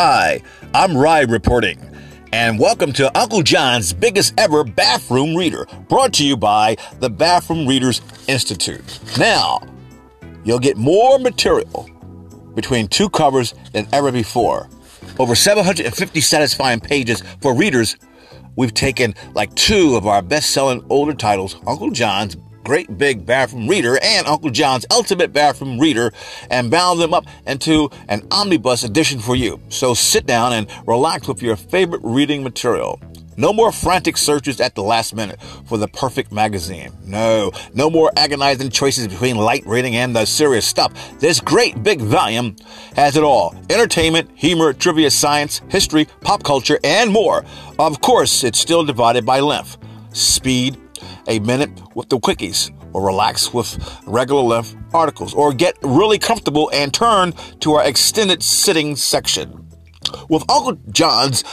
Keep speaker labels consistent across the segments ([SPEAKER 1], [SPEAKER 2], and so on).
[SPEAKER 1] Hi, I'm Rye reporting, and welcome to Uncle John's biggest ever bathroom reader, brought to you by the Bathroom Readers Institute. Now, you'll get more material between two covers than ever before. Over 750 satisfying pages for readers. We've taken like two of our best selling older titles, Uncle John's Great Big Bathroom Reader and Uncle John's Ultimate Bathroom Reader and bound them up into an omnibus edition for you. So sit down and relax with your favorite reading material. No more frantic searches at the last minute for the perfect magazine. No, no more agonizing choices between light reading and the serious stuff. This great big volume has it all entertainment, humor, trivia, science, history, pop culture, and more. Of course, it's still divided by length, speed, a minute with the quickies, or relax with regular length articles, or get really comfortable and turn to our extended sitting section. With Uncle John's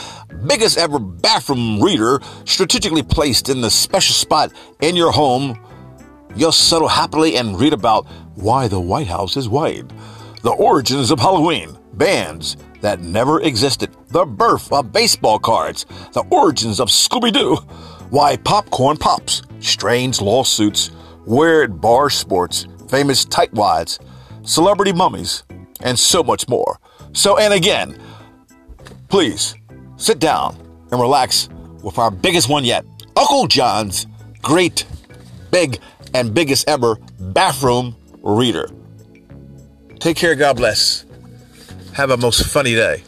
[SPEAKER 1] biggest ever bathroom reader strategically placed in the special spot in your home, you'll settle happily and read about why the White House is white, the origins of Halloween, bands that never existed, the birth of baseball cards, the origins of Scooby Doo, why popcorn pops, strange lawsuits, weird bar sports, famous tightwads, celebrity mummies, and so much more. So, and again, please sit down and relax with our biggest one yet Uncle John's great, big, and biggest ever bathroom reader. Take care, God bless. Have a most funny day.